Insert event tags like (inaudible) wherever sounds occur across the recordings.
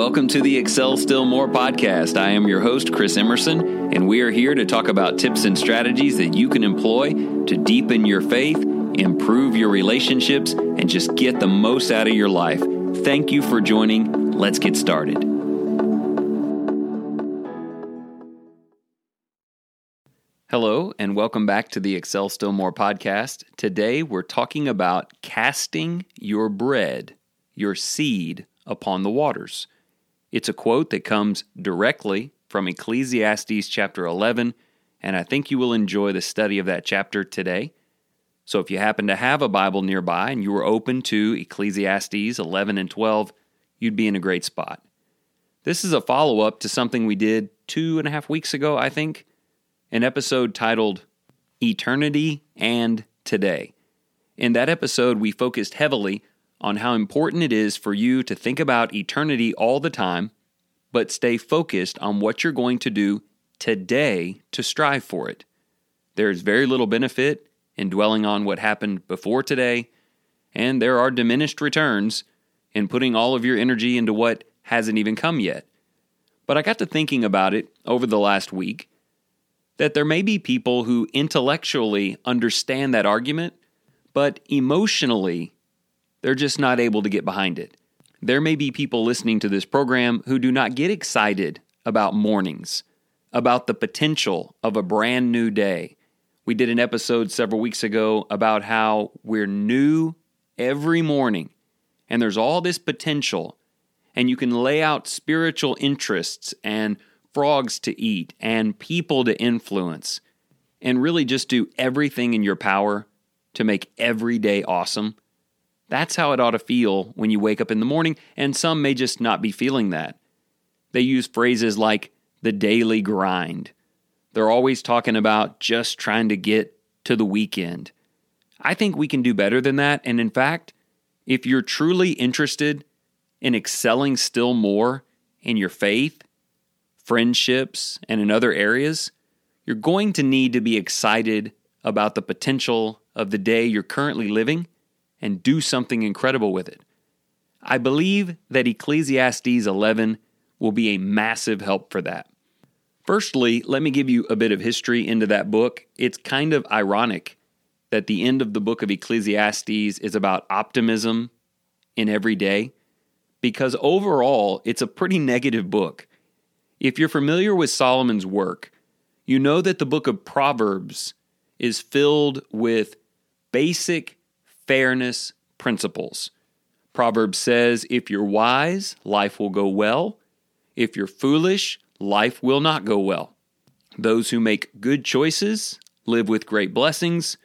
welcome to the Excel Still More podcast. I am your host, Chris Emerson, and we are here to talk about tips and strategies that you can employ to deepen your faith, improve your relationships, and just get the most out of your life. Thank you for joining. Let's get started. Hello, and welcome back to the Excel Still More podcast. Today, we're talking about casting your bread, your seed, upon the waters. It's a quote that comes directly from Ecclesiastes chapter 11, and I think you will enjoy the study of that chapter today. So if you happen to have a Bible nearby and you are open to Ecclesiastes 11 and 12, you'd be in a great spot. This is a follow up to something we did two and a half weeks ago, I think, an episode titled Eternity and Today. In that episode, we focused heavily on how important it is for you to think about eternity all the time, but stay focused on what you're going to do today to strive for it. There is very little benefit in dwelling on what happened before today, and there are diminished returns in putting all of your energy into what hasn't even come yet. But I got to thinking about it over the last week that there may be people who intellectually understand that argument, but emotionally they're just not able to get behind it. There may be people listening to this program who do not get excited about mornings, about the potential of a brand new day. We did an episode several weeks ago about how we're new every morning and there's all this potential, and you can lay out spiritual interests and frogs to eat and people to influence, and really just do everything in your power to make every day awesome. That's how it ought to feel when you wake up in the morning, and some may just not be feeling that. They use phrases like the daily grind. They're always talking about just trying to get to the weekend. I think we can do better than that. And in fact, if you're truly interested in excelling still more in your faith, friendships, and in other areas, you're going to need to be excited about the potential of the day you're currently living and do something incredible with it. I believe that Ecclesiastes 11 will be a massive help for that. Firstly, let me give you a bit of history into that book. It's kind of ironic that the end of the book of Ecclesiastes is about optimism in every day, because overall, it's a pretty negative book. If you're familiar with Solomon's work, you know that the book of Proverbs is filled with basic fairness principles. Proverbs says, If you're wise, life will go well. If you're foolish, life will not go well. Those who make good choices live with great blessings.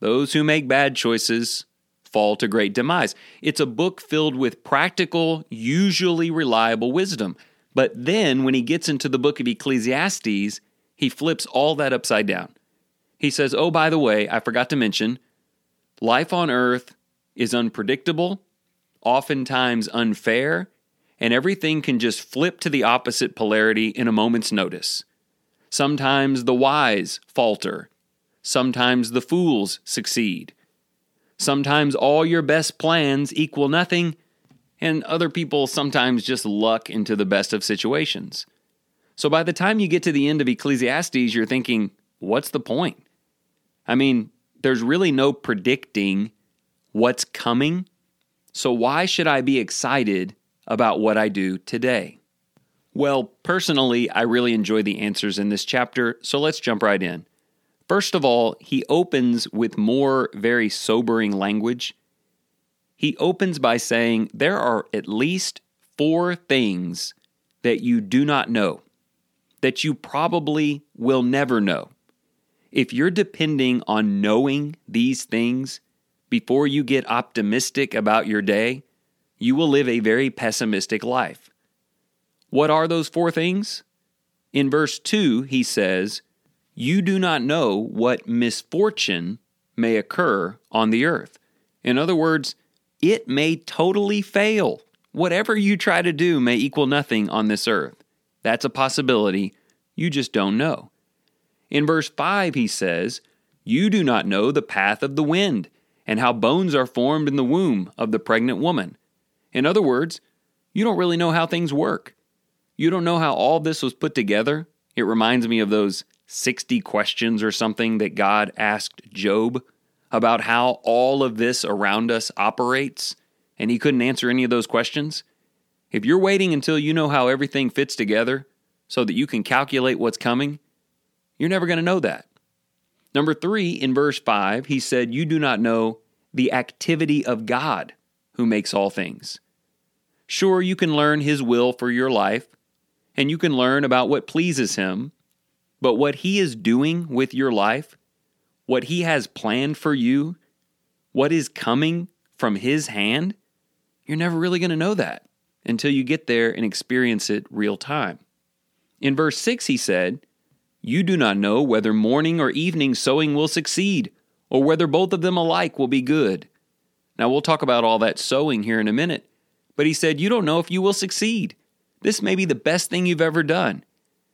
Those who make bad choices fall to great demise. It's a book filled with practical, usually reliable wisdom. But then when he gets into the book of Ecclesiastes, he flips all that upside down. He says, Oh, by the way, I forgot to mention, Life on earth is unpredictable, oftentimes unfair, and everything can just flip to the opposite polarity in a moment's notice. Sometimes the wise falter, sometimes the fools succeed. Sometimes all your best plans equal nothing, and other people sometimes just luck into the best of situations. So by the time you get to the end of Ecclesiastes, you're thinking, what's the point? I mean, there's really no predicting what's coming. So, why should I be excited about what I do today? Well, personally, I really enjoy the answers in this chapter, so let's jump right in. First of all, he opens with more very sobering language. He opens by saying there are at least four things that you do not know, that you probably will never know. If you're depending on knowing these things before you get optimistic about your day, you will live a very pessimistic life. What are those four things? In verse 2, he says, You do not know what misfortune may occur on the earth. In other words, it may totally fail. Whatever you try to do may equal nothing on this earth. That's a possibility. You just don't know. In verse 5, he says, You do not know the path of the wind, and how bones are formed in the womb of the pregnant woman. In other words, you don't really know how things work. You don't know how all this was put together. It reminds me of those 60 questions or something that God asked Job about how all of this around us operates, and he couldn't answer any of those questions. If you're waiting until you know how everything fits together so that you can calculate what's coming, you're never going to know that. Number three, in verse 5, he said, You do not know the activity of God who makes all things. Sure, you can learn his will for your life, and you can learn about what pleases him, but what he is doing with your life, what he has planned for you, what is coming from his hand, you're never really going to know that until you get there and experience it real time. In verse 6, he said, You do not know whether morning or evening sowing will succeed, or whether both of them alike will be good. Now, we'll talk about all that sowing here in a minute, but he said, You don't know if you will succeed. This may be the best thing you've ever done.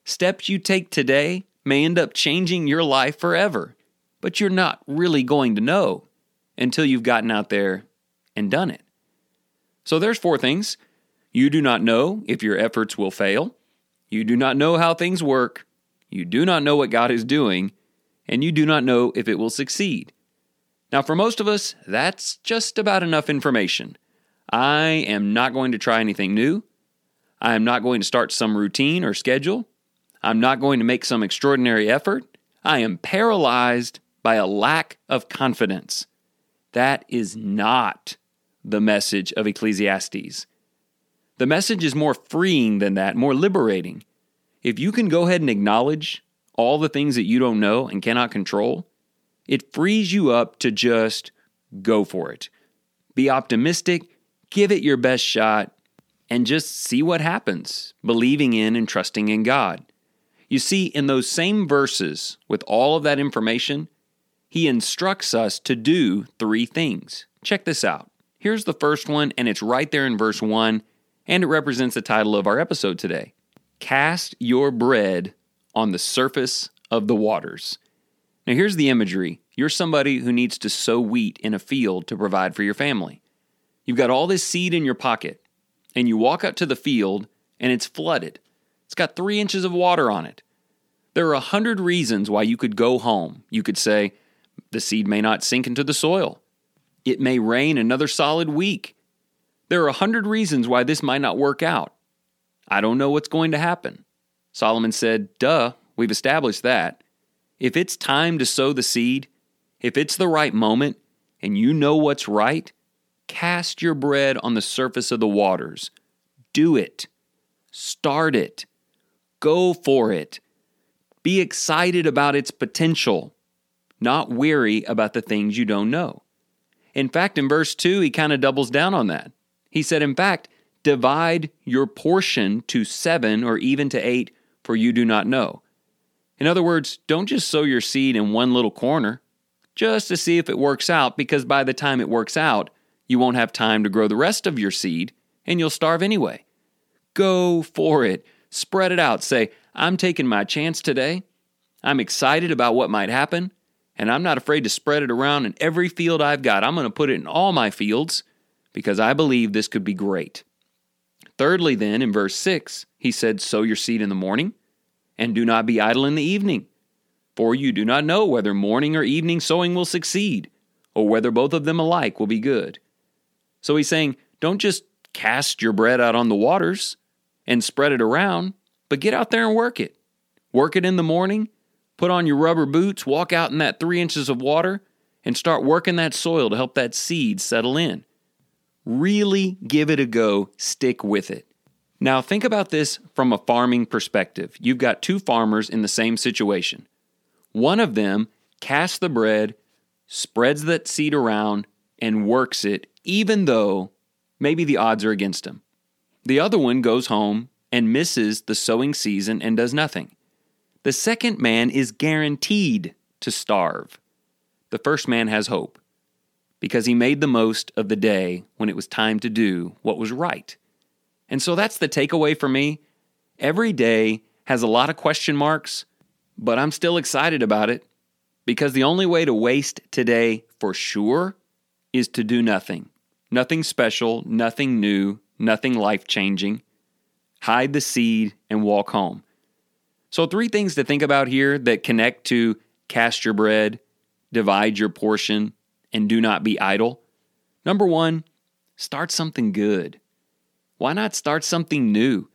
Steps you take today may end up changing your life forever, but you're not really going to know until you've gotten out there and done it. So there's four things. You do not know if your efforts will fail. You do not know how things work. You do not know what God is doing. And you do not know if it will succeed. Now, for most of us, that's just about enough information. I am not going to try anything new. I am not going to start some routine or schedule. I'm not going to make some extraordinary effort. I am paralyzed by a lack of confidence. That is not the message of Ecclesiastes. The message is more freeing than that, more liberating. If you can go ahead and acknowledge all the things that you don't know and cannot control, it frees you up to just go for it. Be optimistic, give it your best shot, and just see what happens, believing in and trusting in God. You see, in those same verses, with all of that information, he instructs us to do three things. Check this out. Here's the first one, and it's right there in verse 1, and it represents the title of our episode today Cast your bread on the surface of the waters. Now, here's the imagery you're somebody who needs to sow wheat in a field to provide for your family. You've got all this seed in your pocket, and you walk out to the field, and it's flooded. It's got three inches of water on it. There are a hundred reasons why you could go home. You could say, the seed may not sink into the soil. It may rain another solid week. There are a hundred reasons why this might not work out. I don't know what's going to happen. Solomon said, Duh, we've established that. If it's time to sow the seed, if it's the right moment, and you know what's right, cast your bread on the surface of the waters. Do it. Start it. Go for it. Be excited about its potential, not weary about the things you don't know. In fact, in verse 2, he kind of doubles down on that. He said, In fact, divide your portion to seven or even to eight, for you do not know. In other words, don't just sow your seed in one little corner just to see if it works out, because by the time it works out, you won't have time to grow the rest of your seed and you'll starve anyway. Go for it. Spread it out. Say, I'm taking my chance today. I'm excited about what might happen, and I'm not afraid to spread it around in every field I've got. I'm going to put it in all my fields because I believe this could be great. Thirdly, then, in verse 6, he said, Sow your seed in the morning, and do not be idle in the evening. For you do not know whether morning or evening sowing will succeed, or whether both of them alike will be good. So he's saying, Don't just cast your bread out on the waters and spread it around, but get out there and work it. Work it in the morning, put on your rubber boots, walk out in that three inches of water, and start working that soil to help that seed settle in. Really give it a go, stick with it. Now, think about this from a farming perspective. You've got two farmers in the same situation. One of them casts the bread, spreads that seed around, and works it, even though maybe the odds are against him. The other one goes home and misses the sowing season and does nothing. The second man is guaranteed to starve. The first man has hope because he made the most of the day when it was time to do what was right. And so that's the takeaway for me. Every day has a lot of question marks, but I'm still excited about it because the only way to waste today for sure is to do nothing. Nothing special, nothing new, nothing life changing. Hide the seed and walk home. So, three things to think about here that connect to cast your bread, divide your portion, and do not be idle. Number one, start something good. Why not start something new?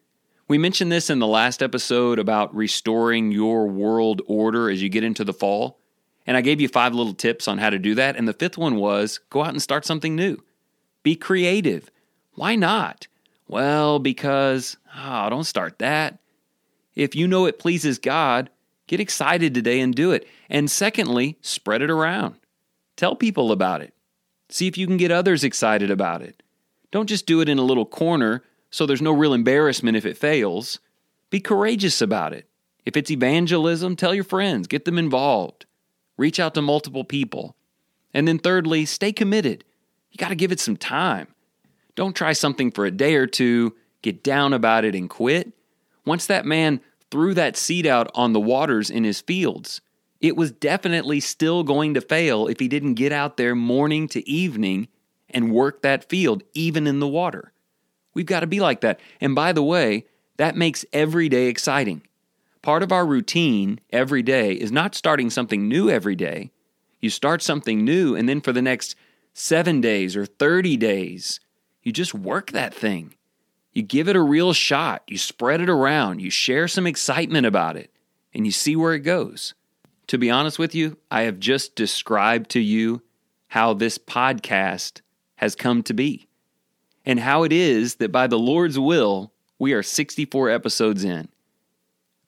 We mentioned this in the last episode about restoring your world order as you get into the fall. And I gave you five little tips on how to do that. And the fifth one was go out and start something new. Be creative. Why not? Well, because, oh, don't start that. If you know it pleases God, get excited today and do it. And secondly, spread it around. Tell people about it. See if you can get others excited about it. Don't just do it in a little corner so there's no real embarrassment if it fails. Be courageous about it. If it's evangelism, tell your friends, get them involved. Reach out to multiple people. And then, thirdly, stay committed. You got to give it some time. Don't try something for a day or two, get down about it, and quit. Once that man threw that seed out on the waters in his fields, it was definitely still going to fail if he didn't get out there morning to evening and work that field, even in the water. We've got to be like that. And by the way, that makes every day exciting. Part of our routine every day is not starting something new every day. You start something new, and then for the next seven days or 30 days, you just work that thing. You give it a real shot. You spread it around. You share some excitement about it, and you see where it goes. To be honest with you, I have just described to you how this podcast has come to be and how it is that by the Lord's will, we are 64 episodes in.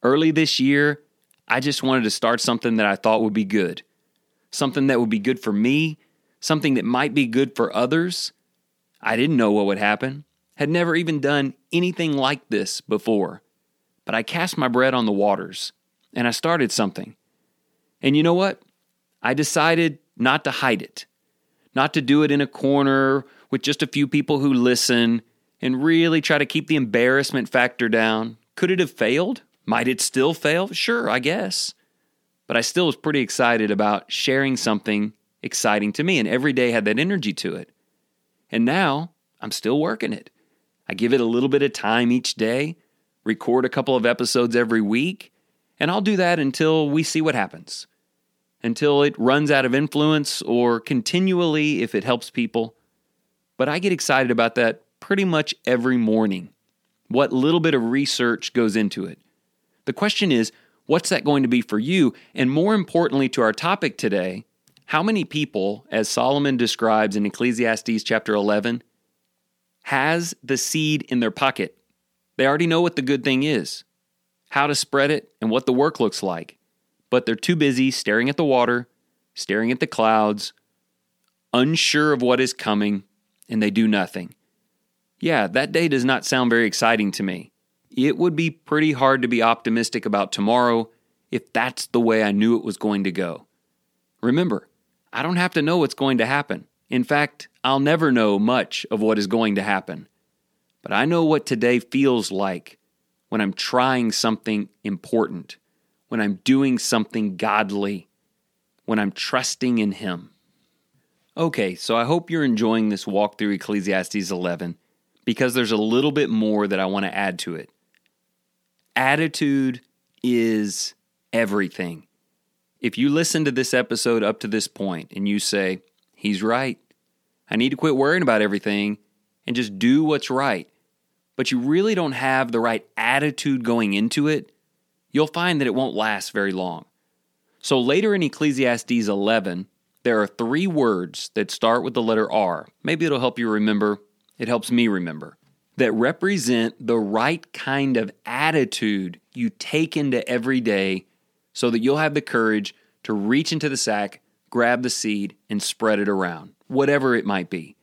Early this year, I just wanted to start something that I thought would be good, something that would be good for me, something that might be good for others. I didn't know what would happen, had never even done anything like this before. But I cast my bread on the waters and I started something. And you know what? I decided not to hide it, not to do it in a corner with just a few people who listen and really try to keep the embarrassment factor down. Could it have failed? Might it still fail? Sure, I guess. But I still was pretty excited about sharing something exciting to me, and every day had that energy to it. And now I'm still working it. I give it a little bit of time each day, record a couple of episodes every week, and I'll do that until we see what happens. Until it runs out of influence or continually if it helps people. But I get excited about that pretty much every morning. What little bit of research goes into it. The question is, what's that going to be for you? And more importantly, to our topic today, how many people, as Solomon describes in Ecclesiastes chapter 11, has the seed in their pocket? They already know what the good thing is, how to spread it, and what the work looks like. But they're too busy staring at the water, staring at the clouds, unsure of what is coming, and they do nothing. Yeah, that day does not sound very exciting to me. It would be pretty hard to be optimistic about tomorrow if that's the way I knew it was going to go. Remember, I don't have to know what's going to happen. In fact, I'll never know much of what is going to happen. But I know what today feels like when I'm trying something important, when I'm doing something godly, when I'm trusting in Him. Okay, so I hope you're enjoying this walk through Ecclesiastes 11 because there's a little bit more that I want to add to it. Attitude is everything. If you listen to this episode up to this point and you say, he's right, I need to quit worrying about everything and just do what's right, but you really don't have the right attitude going into it, you'll find that it won't last very long. So later in Ecclesiastes 11, there are three words that start with the letter R. Maybe it'll help you remember. It helps me remember. That represent the right kind of attitude you take into every day so that you'll have the courage to reach into the sack, grab the seed, and spread it around, whatever it might be.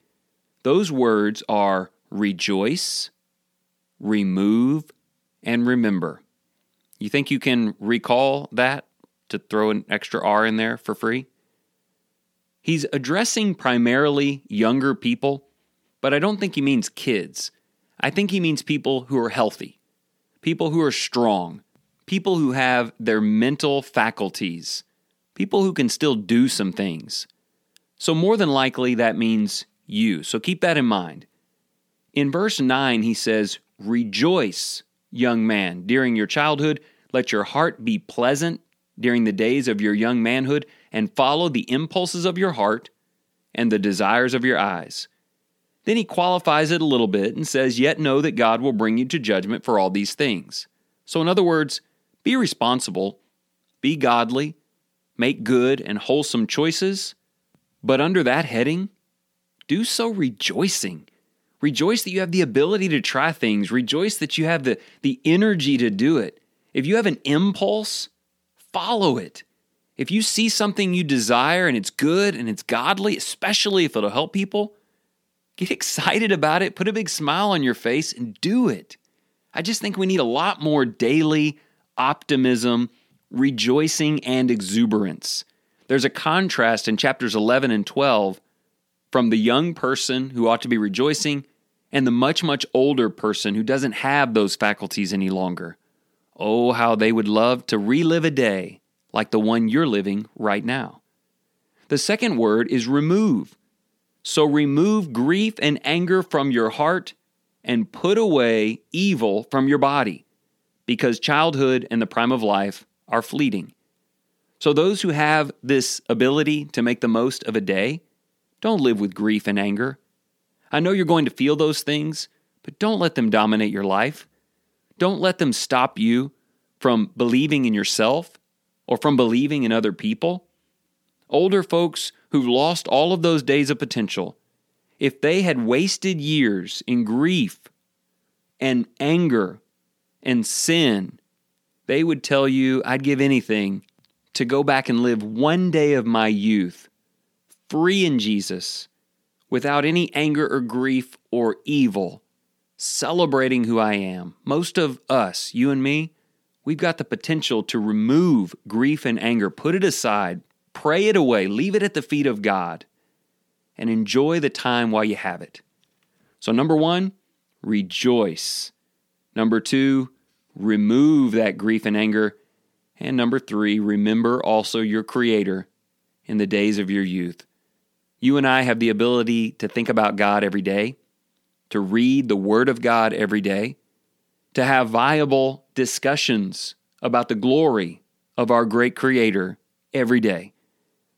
Those words are rejoice, remove, and remember. You think you can recall that to throw an extra R in there for free? He's addressing primarily younger people, but I don't think he means kids. I think he means people who are healthy, people who are strong, people who have their mental faculties, people who can still do some things. So, more than likely, that means you. So, keep that in mind. In verse 9, he says, Rejoice, young man, during your childhood. Let your heart be pleasant during the days of your young manhood, and follow the impulses of your heart and the desires of your eyes. Then he qualifies it a little bit and says, Yet know that God will bring you to judgment for all these things. So, in other words, be responsible, be godly, make good and wholesome choices, but under that heading, do so rejoicing. Rejoice that you have the ability to try things. Rejoice that you have the, the energy to do it. If you have an impulse, follow it. If you see something you desire and it's good and it's godly, especially if it'll help people, get (laughs) excited about it, put a big smile on your face, and do it. I just think we need a lot more daily optimism, rejoicing, and exuberance. There's a contrast in chapters 11 and 12 from the young person who ought to be rejoicing and the much, much older person who doesn't have those faculties any longer. Oh, how they would love to relive a day like the one you're living right now. The second word is remove. So remove grief and anger from your heart and put away evil from your body, because childhood and the prime of life are fleeting. So, those who have this ability to make the most of a day, don't live with grief and anger. I know you're going to feel those things, but don't let them dominate your life. Don't let them stop you from believing in yourself or from believing in other people. Older folks who've lost all of those days of potential, if they had wasted years in grief and anger and sin, they would tell you, I'd give anything to go back and live one day of my youth free in Jesus, without any anger or grief or evil, celebrating who I am. Most of us, you and me, we've got the potential to remove grief and anger, put it aside, Pray it away, leave it at the feet of God, and enjoy the time while you have it. So, number one, rejoice. Number two, remove that grief and anger. And number three, remember also your Creator in the days of your youth. You and I have the ability to think about God every day, to read the Word of God every day, to have viable discussions about the glory of our great Creator every day.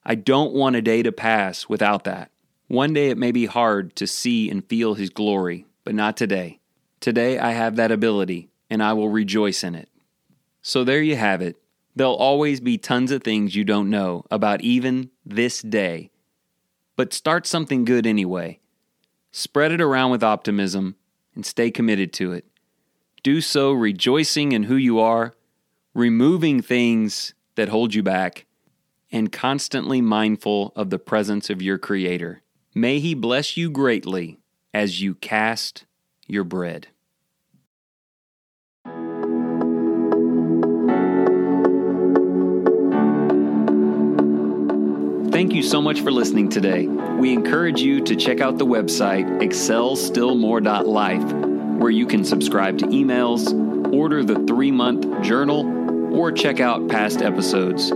I don't want a day to pass without that. One day it may be hard to see and feel His glory, but not today. Today I have that ability, and I will rejoice in it. So there you have it. There'll always be tons of things you don't know about even this day. But start something good anyway. Spread it around with optimism and stay committed to it. Do so rejoicing in who you are, removing things that hold you back, and constantly mindful of the presence of your Creator. May He bless you greatly as you cast your bread. Thank you so much for listening today. We encourage you to check out the website excelstillmore.life, where you can subscribe to emails, order the three month journal, or check out past episodes.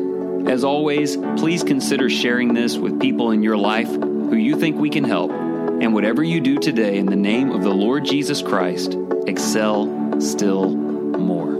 As always, please consider sharing this with people in your life who you think we can help. And whatever you do today in the name of the Lord Jesus Christ, excel still more.